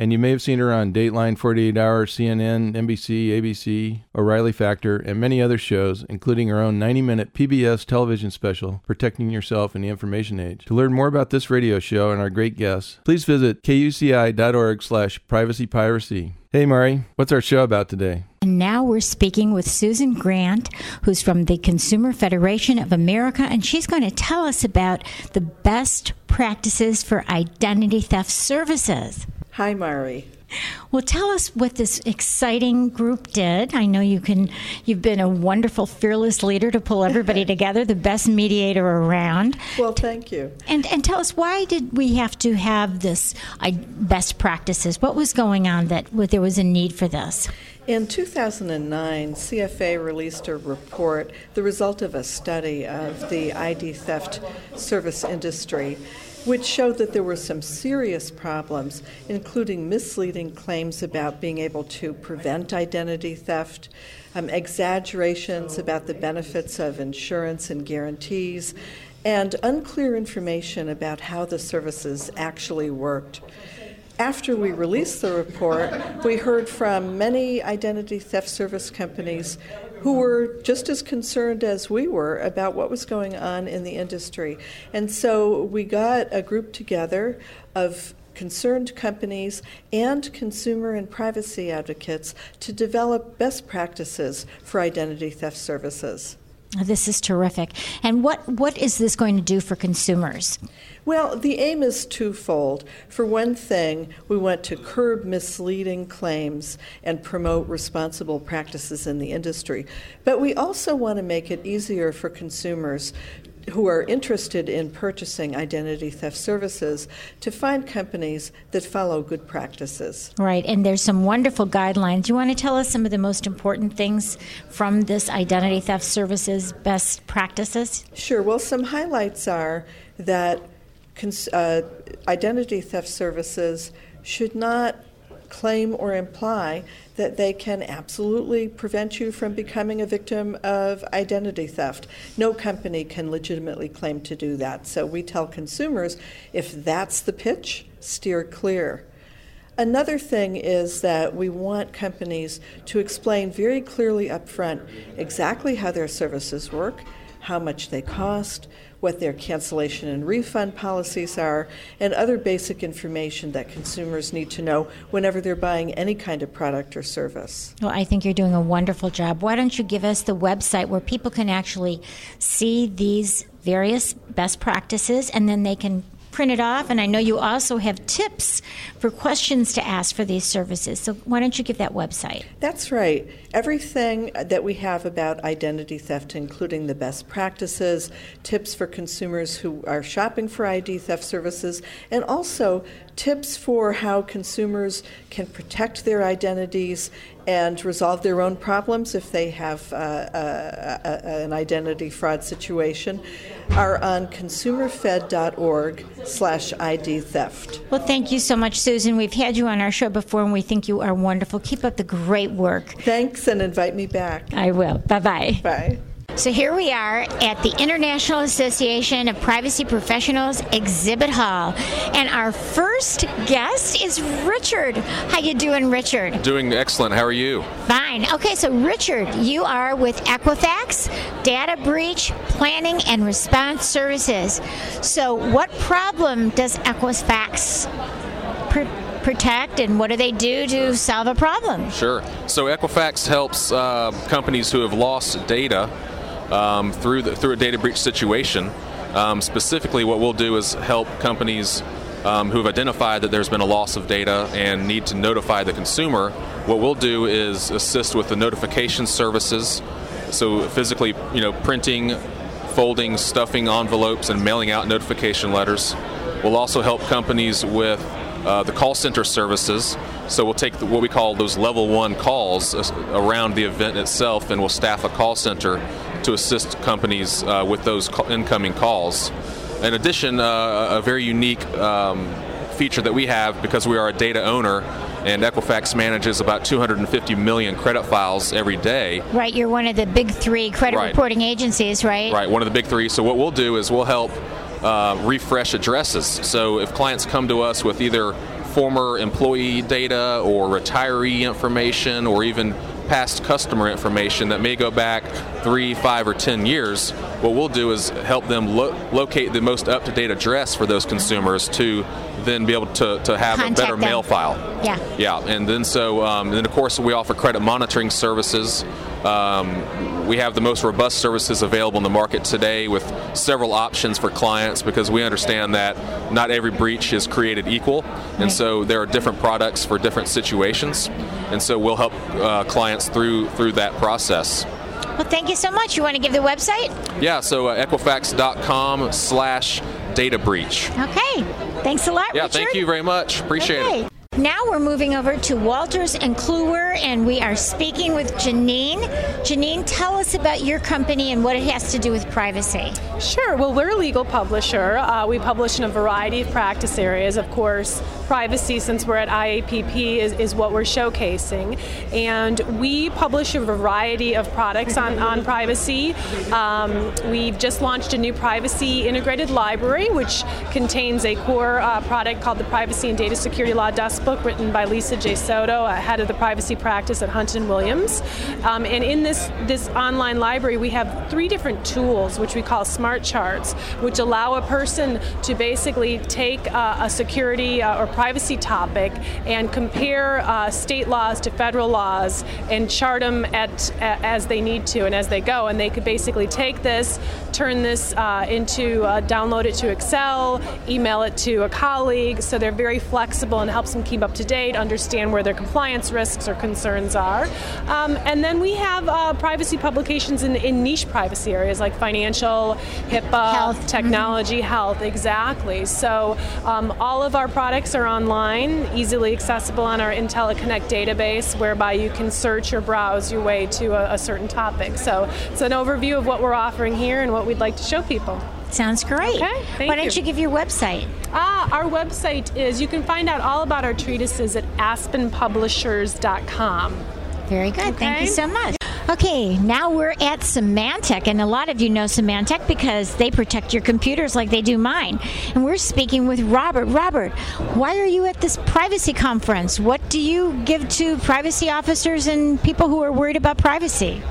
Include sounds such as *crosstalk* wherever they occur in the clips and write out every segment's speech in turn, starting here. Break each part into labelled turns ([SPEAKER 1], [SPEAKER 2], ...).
[SPEAKER 1] And you may have seen her on Dateline, 48 Hour, CNN, NBC, ABC, O'Reilly Factor, and many other shows, including her own 90 minute PBS television special, Protecting Yourself in the Information Age. To learn more about this radio show and our great guests, please visit kuci.org slash privacypiracy. Hey, Mari, what's our show about today?
[SPEAKER 2] And now we're speaking with Susan Grant, who's from the Consumer Federation of America, and she's going to tell us about the best practices for identity theft services.
[SPEAKER 3] Hi, Mari.
[SPEAKER 2] Well, tell us what this exciting group did. I know you can. You've been a wonderful, fearless leader to pull everybody *laughs* together, the best mediator around.
[SPEAKER 3] Well, thank you.
[SPEAKER 2] And and tell us why did we have to have this uh, best practices? What was going on that there was a need for this?
[SPEAKER 3] In 2009, CFA released a report, the result of a study of the ID theft service industry which showed that there were some serious problems, including misleading claims about being able to prevent identity theft, um, exaggerations about the benefits of insurance and guarantees, and unclear information about how the services actually worked. After we released the report, we heard from many identity theft service companies who were just as concerned as we were about what was going on in the industry. And so we got a group together of concerned companies and consumer and privacy advocates to develop best practices for identity theft services.
[SPEAKER 2] This is terrific. And what, what is this going to do for consumers?
[SPEAKER 3] Well, the aim is twofold. For one thing, we want to curb misleading claims and promote responsible practices in the industry. But we also want to make it easier for consumers who are interested in purchasing identity theft services to find companies that follow good practices.
[SPEAKER 2] Right, and there's some wonderful guidelines. You want to tell us some of the most important things from this identity theft services best practices?
[SPEAKER 3] Sure. Well, some highlights are that uh, identity theft services should not claim or imply that they can absolutely prevent you from becoming a victim of identity theft. No company can legitimately claim to do that. So we tell consumers if that's the pitch, steer clear. Another thing is that we want companies to explain very clearly up front exactly how their services work, how much they cost, what their cancellation and refund policies are, and other basic information that consumers need to know whenever they're buying any kind of product or service.
[SPEAKER 2] Well, I think you're doing a wonderful job. Why don't you give us the website where people can actually see these various best practices and then they can print it off. And I know you also have tips for questions to ask for these services. So why don't you give that website?
[SPEAKER 3] That's right. Everything that we have about identity theft, including the best practices, tips for consumers who are shopping for ID theft services, and also tips for how consumers can protect their identities and resolve their own problems if they have uh, uh, uh, an identity fraud situation are on consumerfed.org slash ID theft.
[SPEAKER 2] Well, thank you so much, Susan. We've had you on our show before, and we think you are wonderful. Keep up the great work.
[SPEAKER 3] Thanks, and invite me back.
[SPEAKER 2] I will. Bye-bye.
[SPEAKER 3] Bye.
[SPEAKER 2] So here we are at the International Association of Privacy Professionals Exhibit Hall, and our first guest is Richard. How you doing, Richard?
[SPEAKER 4] Doing excellent. How are you?
[SPEAKER 2] Fine. Okay, so Richard, you are with Equifax Data Breach Planning and Response Services. So, what problem does Equifax? protect and what do they do to solve a problem?
[SPEAKER 4] Sure. So Equifax helps uh, companies who have lost data um, through the, through a data breach situation. Um, specifically, what we'll do is help companies um, who have identified that there's been a loss of data and need to notify the consumer. What we'll do is assist with the notification services. So physically, you know, printing, folding, stuffing envelopes, and mailing out notification letters. We'll also help companies with uh, the call center services. So we'll take the, what we call those level one calls uh, around the event itself, and we'll staff a call center to assist companies uh, with those incoming calls. In addition, uh, a very unique um, feature that we have because we are a data owner and Equifax manages about 250 million credit files every day.
[SPEAKER 2] Right, you're one of the big three credit right. reporting agencies, right?
[SPEAKER 4] Right, one of the big three. So what we'll do is we'll help uh, refresh addresses. So if clients come to us with either former employee data or retiree information or even past customer information that may go back three, five, or ten years, what we'll do is help them lo- locate the most up to date address for those consumers to then be able to, to have
[SPEAKER 2] Contact
[SPEAKER 4] a better
[SPEAKER 2] them.
[SPEAKER 4] mail file.
[SPEAKER 2] Yeah.
[SPEAKER 4] Yeah, and then so, um, then of course, we offer credit monitoring services. Um, we have the most robust services available in the market today with several options for clients because we understand that not every breach is created equal. And right. so there are different products for different situations. And so we'll help uh, clients through through that process.
[SPEAKER 2] Well, thank you so much. You want to give the website?
[SPEAKER 4] Yeah, so uh, Equifax.com slash data breach.
[SPEAKER 2] Okay. Thanks a lot,
[SPEAKER 4] Yeah,
[SPEAKER 2] Richard.
[SPEAKER 4] thank you very much. Appreciate
[SPEAKER 2] okay.
[SPEAKER 4] it.
[SPEAKER 2] Now we're moving over to Wolters and Kluwer, and we are speaking with Janine. Janine, tell us about your company and what it has to do with privacy.
[SPEAKER 5] Sure. Well, we're a legal publisher. Uh, we publish in a variety of practice areas. Of course, privacy, since we're at IAPP, is, is what we're showcasing. And we publish a variety of products on, on privacy. Um, we've just launched a new privacy integrated library, which contains a core uh, product called the Privacy and Data Security Law Desk Book, written by Lisa J. Sotto, head of the privacy practice at Hunton and Williams. Um, and in this, this online library, we have three different tools, which we call smart charts, which allow a person to basically take uh, a security uh, or privacy topic and compare uh, state laws to federal laws and chart them at, as they need to and as they go. And they could basically take this, turn this uh, into, uh, download it to Excel, email it to a colleague. So they're very flexible and helps them keep up to date, understand where their compliance risks or concerns are. Um, and then we have uh, privacy publications in, in, niche privacy areas like financial, HIPAA,
[SPEAKER 2] health.
[SPEAKER 5] technology, mm-hmm. health, exactly. So um, all of our products are online, easily accessible on our IntelliConnect database, whereby you can search or browse your way to a, a certain topic. So it's an overview of what we're offering here and what we'd like to show people.
[SPEAKER 2] Sounds great.
[SPEAKER 5] Okay,
[SPEAKER 2] Why don't you. you give your website?
[SPEAKER 5] Ah, our website is you can find out all about our treatises at aspenpublishers.com.
[SPEAKER 2] Very good.
[SPEAKER 5] Okay.
[SPEAKER 2] Thank you so much. Okay, now we're at Symantec, and a lot of you know Symantec because they protect your computers like they do mine. And we're speaking with Robert. Robert, why are you at this privacy conference? What do you give to privacy officers and people who are worried about privacy?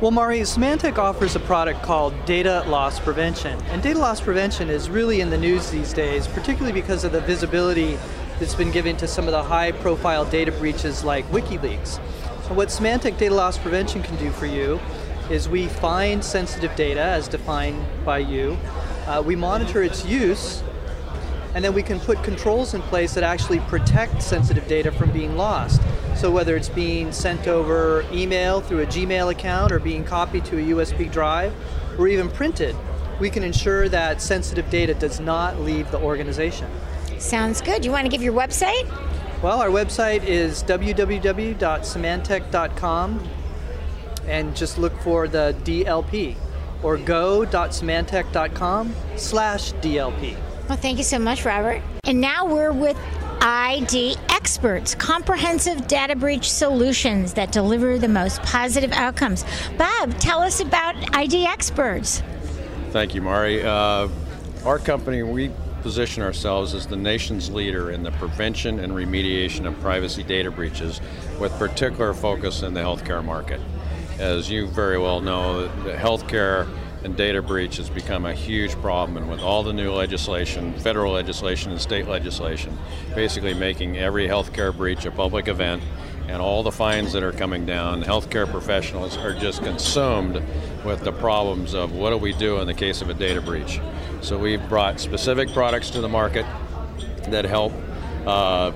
[SPEAKER 6] Well, Mari, Symantec offers a product called Data Loss Prevention. And data loss prevention is really in the news these days, particularly because of the visibility that's been given to some of the high profile data breaches like WikiLeaks. So what Symantec Data Loss Prevention can do for you is we find sensitive data as defined by you, uh, we monitor its use, and then we can put controls in place that actually protect sensitive data from being lost. So whether it's being sent over email through a Gmail account or being copied to a USB drive or even printed, we can ensure that sensitive data does not leave the organization.
[SPEAKER 2] Sounds good. You want to give your website?
[SPEAKER 6] Well, our website is www.symantec.com and just look for the DLP or go.symantec.com slash DLP.
[SPEAKER 2] Well, thank you so much, Robert. And now we're with ID Experts, comprehensive data breach solutions that deliver the most positive outcomes. Bob, tell us about ID Experts.
[SPEAKER 7] Thank you, Mari. Uh, our company, we position ourselves as the nation's leader in the prevention and remediation of privacy data breaches, with particular focus in the healthcare market. As you very well know, the healthcare and data breach has become a huge problem. And with all the new legislation, federal legislation and state legislation, basically making every healthcare breach a public event, and all the fines that are coming down, healthcare professionals are just consumed with the problems of what do we do in the case of a data breach. So we've brought specific products to the market that help uh,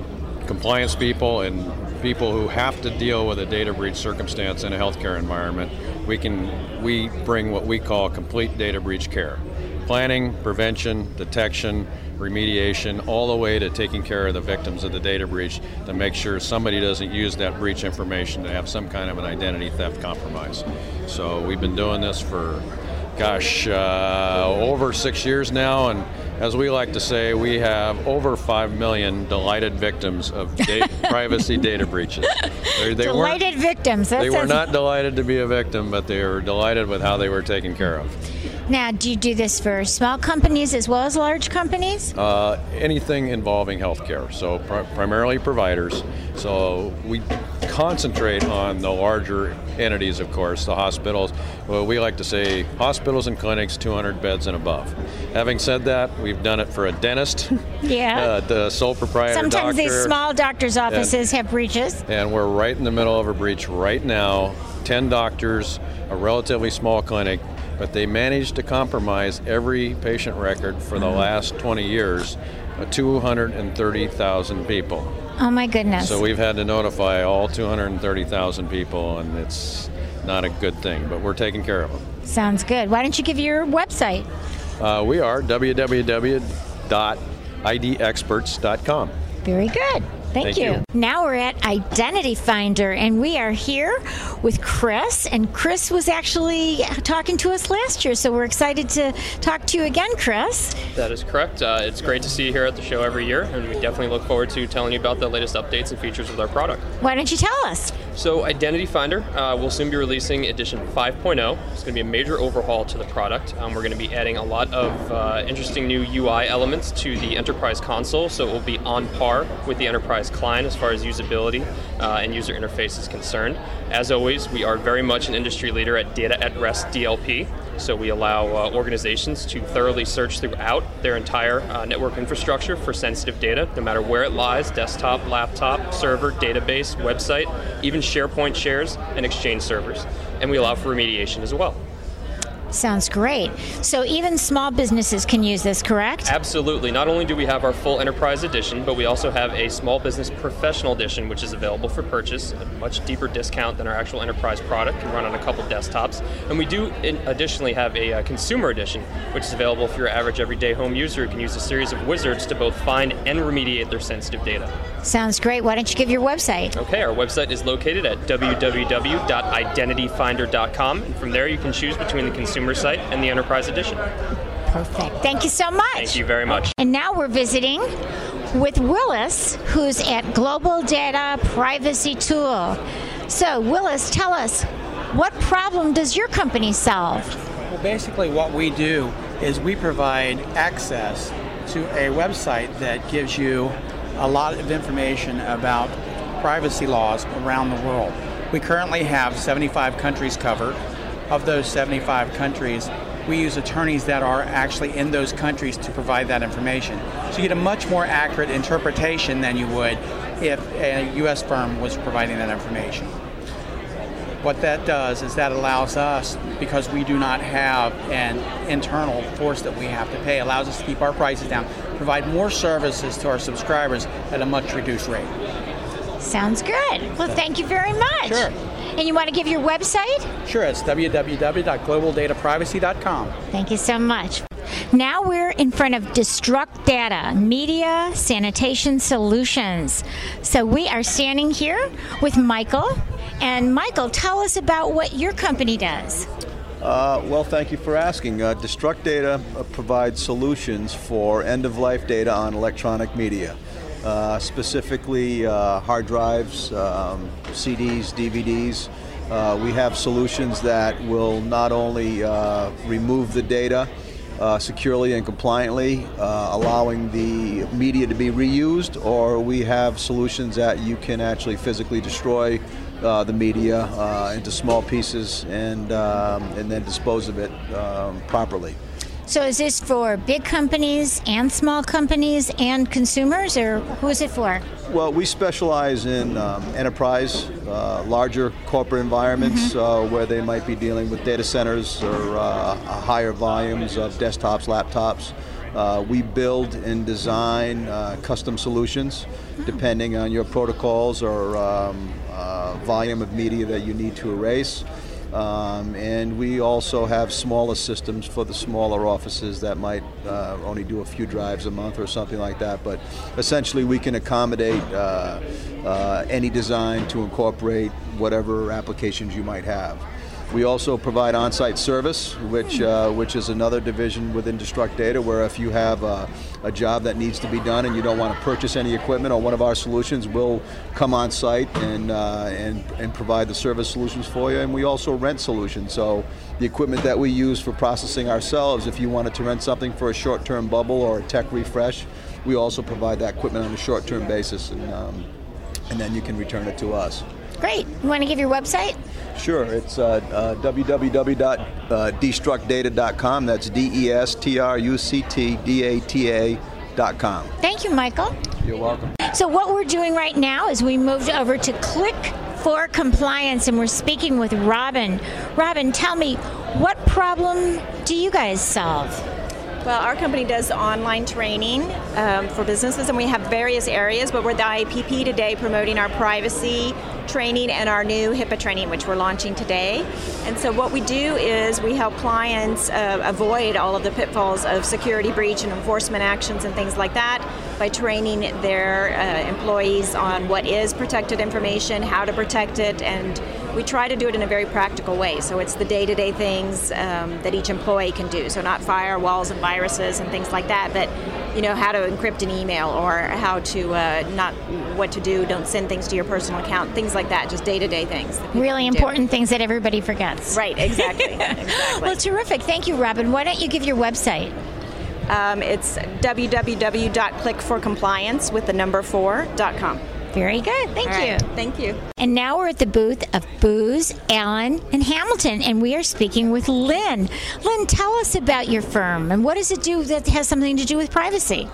[SPEAKER 7] compliance people and people who have to deal with a data breach circumstance in a healthcare environment. We can we bring what we call complete data breach care, planning, prevention, detection, remediation, all the way to taking care of the victims of the data breach to make sure somebody doesn't use that breach information to have some kind of an identity theft compromise. So we've been doing this for, gosh, uh, over six years now, and as we like to say, we have over 5 million delighted victims of *laughs* privacy data breaches.
[SPEAKER 2] They, they delighted victims.
[SPEAKER 7] That they were not delighted to be a victim, but they were delighted with how they were taken care of.
[SPEAKER 2] Now, do you do this for small companies as well as large companies?
[SPEAKER 7] Uh, anything involving healthcare, so pr- primarily providers. So we concentrate on the larger entities, of course, the hospitals. Well, we like to say hospitals and clinics, 200 beds and above. Having said that, we've done it for a dentist. *laughs*
[SPEAKER 2] Yeah.
[SPEAKER 7] uh, the sole proprietor.
[SPEAKER 2] Sometimes
[SPEAKER 7] doctor,
[SPEAKER 2] these small doctors' offices and, have breaches.
[SPEAKER 7] And we're right in the middle of a breach right now. 10 doctors, a relatively small clinic, but they managed to compromise every patient record for the last 20 years, uh, 230,000 people.
[SPEAKER 2] Oh my goodness.
[SPEAKER 7] So we've had to notify all 230,000 people, and it's not a good thing, but we're taking care of them.
[SPEAKER 2] Sounds good. Why don't you give your website?
[SPEAKER 7] Uh, we are www.idexperts.com.
[SPEAKER 2] Very good. Thank,
[SPEAKER 7] Thank you. you.
[SPEAKER 2] Now we're at Identity Finder, and we are here with Chris. And Chris was actually talking to us last year, so we're excited to talk to you again, Chris.
[SPEAKER 8] That is correct. Uh, it's great to see you here at the show every year, and we definitely look forward to telling you about the latest updates and features with our product.
[SPEAKER 2] Why don't you tell us?
[SPEAKER 8] So, Identity Finder uh, will soon be releasing edition 5.0. It's going to be a major overhaul to the product. Um, we're going to be adding a lot of uh, interesting new UI elements to the Enterprise console, so it will be on par with the Enterprise client as far as usability uh, and user interface is concerned. As always, we are very much an industry leader at Data at Rest DLP, so we allow uh, organizations to thoroughly search throughout their entire uh, network infrastructure for sensitive data, no matter where it lies desktop, laptop, server, database, website, even SharePoint shares and Exchange servers. And we allow for remediation as well.
[SPEAKER 2] Sounds great. So even small businesses can use this, correct?
[SPEAKER 8] Absolutely. Not only do we have our full enterprise edition, but we also have a small business professional edition, which is available for purchase at a much deeper discount than our actual enterprise product. Can run on a couple desktops, and we do additionally have a uh, consumer edition, which is available for your average everyday home user who can use a series of wizards to both find and remediate their sensitive data.
[SPEAKER 2] Sounds great. Why don't you give your website?
[SPEAKER 8] Okay, our website is located at www.identityfinder.com, and from there you can choose between the consumer site and the enterprise edition.
[SPEAKER 2] Perfect. Thank you so much.
[SPEAKER 8] Thank you very much.
[SPEAKER 2] And now we're visiting with Willis, who's at Global Data Privacy Tool. So, Willis, tell us, what problem does your company solve?
[SPEAKER 9] Well, basically, what we do is we provide access to a website that gives you a lot of information about privacy laws around the world. We currently have 75 countries covered. Of those 75 countries, we use attorneys that are actually in those countries to provide that information. So you get a much more accurate interpretation than you would if a U.S. firm was providing that information. What that does is that allows us, because we do not have an internal force that we have to pay, allows us to keep our prices down, provide more services to our subscribers at a much reduced rate.
[SPEAKER 2] Sounds good. Well, thank you very much.
[SPEAKER 9] Sure.
[SPEAKER 2] And you want to give your website?
[SPEAKER 9] Sure, it's www.globaldataprivacy.com.
[SPEAKER 2] Thank you so much. Now we're in front of Destruct Data, Media Sanitation Solutions. So we are standing here with Michael. And Michael, tell us about what your company does.
[SPEAKER 10] Uh, well, thank you for asking. Uh, Destruct Data uh, provides solutions for end of life data on electronic media, uh, specifically uh, hard drives, um, CDs, DVDs. Uh, we have solutions that will not only remove the data securely and compliantly, allowing the media to be reused, or we have solutions that you can actually physically destroy the media uh, into small pieces and um, and then dispose of it um, properly.
[SPEAKER 2] So is this for big companies and small companies and consumers, or who is it for?
[SPEAKER 10] Well, we specialize in um, enterprise, uh, larger corporate environments
[SPEAKER 2] Mm-hmm.
[SPEAKER 10] uh, where they might be dealing with data centers or uh, higher volumes of desktops, laptops. Uh, we build and design uh, custom solutions depending on your protocols or um, uh, volume of media that you need to erase. Um, and we also have smaller systems for the smaller offices that might uh, only do a few drives a month or something like that. But essentially, we can accommodate uh, uh, any design to incorporate whatever applications you might have. We also provide on-site service, which uh, which is another division within Destruct Data, where if you have a, a job that needs to be done and you don't want to purchase any equipment or one of our solutions, we'll come on site and uh, and and provide the service solutions for you. And we also rent solutions. So the equipment that we use for processing ourselves, if you wanted to rent something for a short-term bubble or a tech refresh, we also provide that equipment on a short-term basis, and um, and then you can return it to us.
[SPEAKER 2] Great. You want to give your website?
[SPEAKER 10] Sure, it's uh, uh, www.destructdata.com. That's D E S T R U C T D A T A.com.
[SPEAKER 2] Thank you, Michael.
[SPEAKER 10] You're welcome.
[SPEAKER 2] So, what we're doing right now is we moved over to Click for Compliance and we're speaking with Robin. Robin, tell me, what problem do you guys solve?
[SPEAKER 11] Well, our company does online training um, for businesses, and we have various areas, but we're the IAPP today promoting our privacy training and our new HIPAA training, which we're launching today. And so, what we do is we help clients uh, avoid all of the pitfalls of security breach and enforcement actions and things like that by training their uh, employees on what is protected information, how to protect it, and we try to do it in a very practical way. So it's the day to day things um, that each employee can do. So not firewalls and viruses and things like that, but you know how to encrypt an email or how to uh, not what to do, don't send things to your personal account, things like that, just day to day things.
[SPEAKER 2] Really
[SPEAKER 11] can do.
[SPEAKER 2] important things that everybody forgets.
[SPEAKER 11] Right, exactly. *laughs* exactly.
[SPEAKER 2] Well, terrific. Thank you, Robin. Why don't you give your website?
[SPEAKER 11] Um, it's www.clickforcompliance with the number four dot com.
[SPEAKER 2] Very good. Thank
[SPEAKER 11] All
[SPEAKER 2] you.
[SPEAKER 11] right. Thank you.
[SPEAKER 2] And now we're at the booth of Booz, Allen, and Hamilton, and we are speaking with Lynn. Lynn, tell us about your firm and what does it do that has something to do with privacy?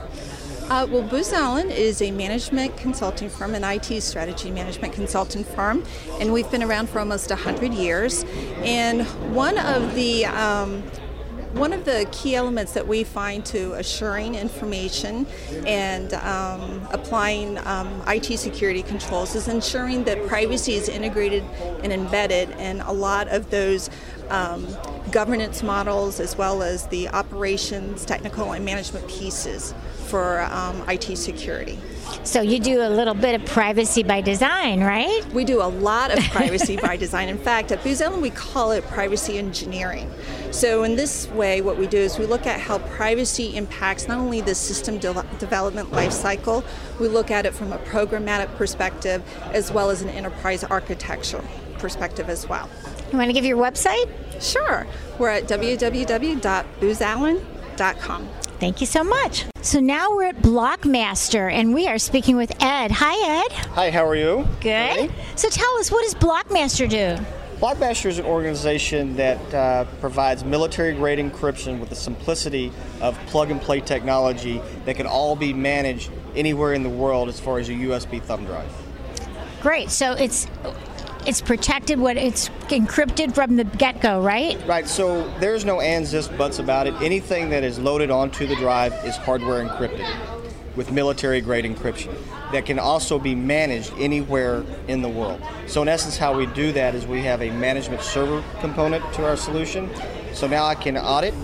[SPEAKER 12] Uh, well, Booz Allen is a management consulting firm, an IT strategy management consulting firm, and we've been around for almost 100 years. And one of the um, one of the key elements that we find to assuring information and um, applying um, IT security controls is ensuring that privacy is integrated and embedded in a lot of those um, governance models as well as the operations, technical, and management pieces for um, IT security.
[SPEAKER 2] So you do a little bit of privacy by design, right?
[SPEAKER 12] We do a lot of *laughs* privacy by design. In fact, at Booz Allen, we call it privacy engineering. So in this way, what we do is we look at how privacy impacts not only the system de- development lifecycle, we look at it from a programmatic perspective as well as an enterprise architecture perspective as well.
[SPEAKER 2] You want to give your website?
[SPEAKER 12] Sure. We're at www.boozallen.com.
[SPEAKER 2] Thank you so much. So now we're at Blockmaster, and we are speaking with Ed. Hi, Ed.
[SPEAKER 13] Hi, how are you?
[SPEAKER 2] Good. So tell us, what does Blockmaster do?
[SPEAKER 13] Blockmaster is an organization that uh, provides military grade encryption with the simplicity of plug and play technology that can all be managed anywhere in the world as far as a USB thumb drive.
[SPEAKER 2] Great. So it's it's protected. What it's encrypted from the get go, right?
[SPEAKER 13] Right, so there's no ands, ifs, buts about it. Anything that is loaded onto the drive is hardware encrypted with military grade encryption that can also be managed anywhere in the world. So, in essence, how we do that is we have a management server component to our solution. So now I can audit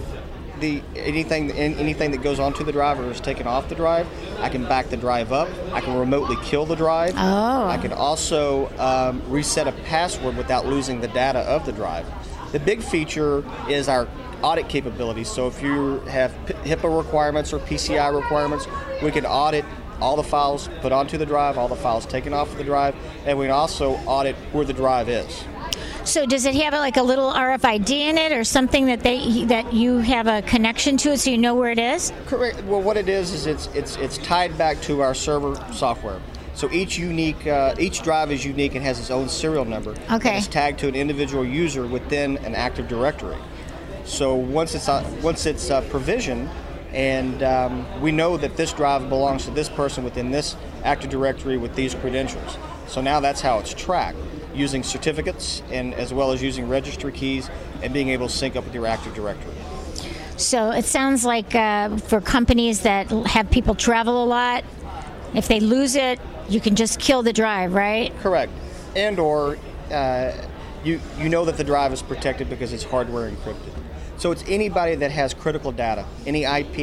[SPEAKER 13] the anything anything that goes onto the drive or is taken off the drive. I can back the drive up. I can remotely kill the drive.
[SPEAKER 2] Oh.
[SPEAKER 13] I can also um, reset a password without losing the data of the drive. The big feature is our audit capabilities. So if you have HIPAA requirements or PCI requirements, we can audit all the files put onto the drive, all the files taken off of the drive, and we can also audit where the drive is.
[SPEAKER 2] So does it have like a little RFID in it, or something that they that you have a connection to it, so you know where it is?
[SPEAKER 13] Correct. Well, what it is is it's it's it's tied back to our server software. So each unique, uh, each drive is unique and has its own serial number.
[SPEAKER 2] Okay.
[SPEAKER 13] It's tagged to an individual user within an Active Directory. So once it's uh, once it's uh, provisioned, and um, we know that this drive belongs to this person within this Active Directory with these credentials. So now that's how it's tracked using certificates and as well as using registry keys and being able to sync up with your Active Directory.
[SPEAKER 2] So it sounds like uh, for companies that have people travel a lot, if they lose it, you can just kill the drive, right?
[SPEAKER 13] Correct. And or uh, you you know that the drive is protected because it's hardware encrypted. So it's anybody that has critical data, any IP.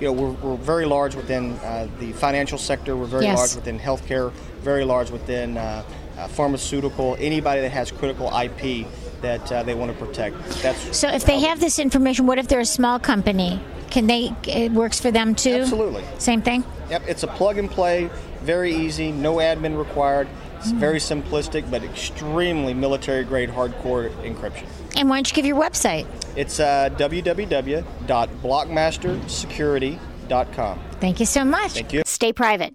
[SPEAKER 13] You know, we're, we're very large within uh, the financial sector. We're very
[SPEAKER 2] Yes.
[SPEAKER 13] large within healthcare. Very large within uh, uh, pharmaceutical. Anybody that has critical IP that uh, they want to protect. That's
[SPEAKER 2] So if they have this information, what if they're a small company? Can they? It works for them too.
[SPEAKER 13] Absolutely.
[SPEAKER 2] Same thing.
[SPEAKER 13] Yep, it's a plug and play, very easy, no admin required. It's
[SPEAKER 2] Mm.
[SPEAKER 13] very simplistic, but extremely military grade hardcore encryption.
[SPEAKER 2] And why don't you give your website?
[SPEAKER 13] It's uh, www.blockmastersecurity.com.
[SPEAKER 2] Thank you so much.
[SPEAKER 13] Thank you.
[SPEAKER 2] Stay private.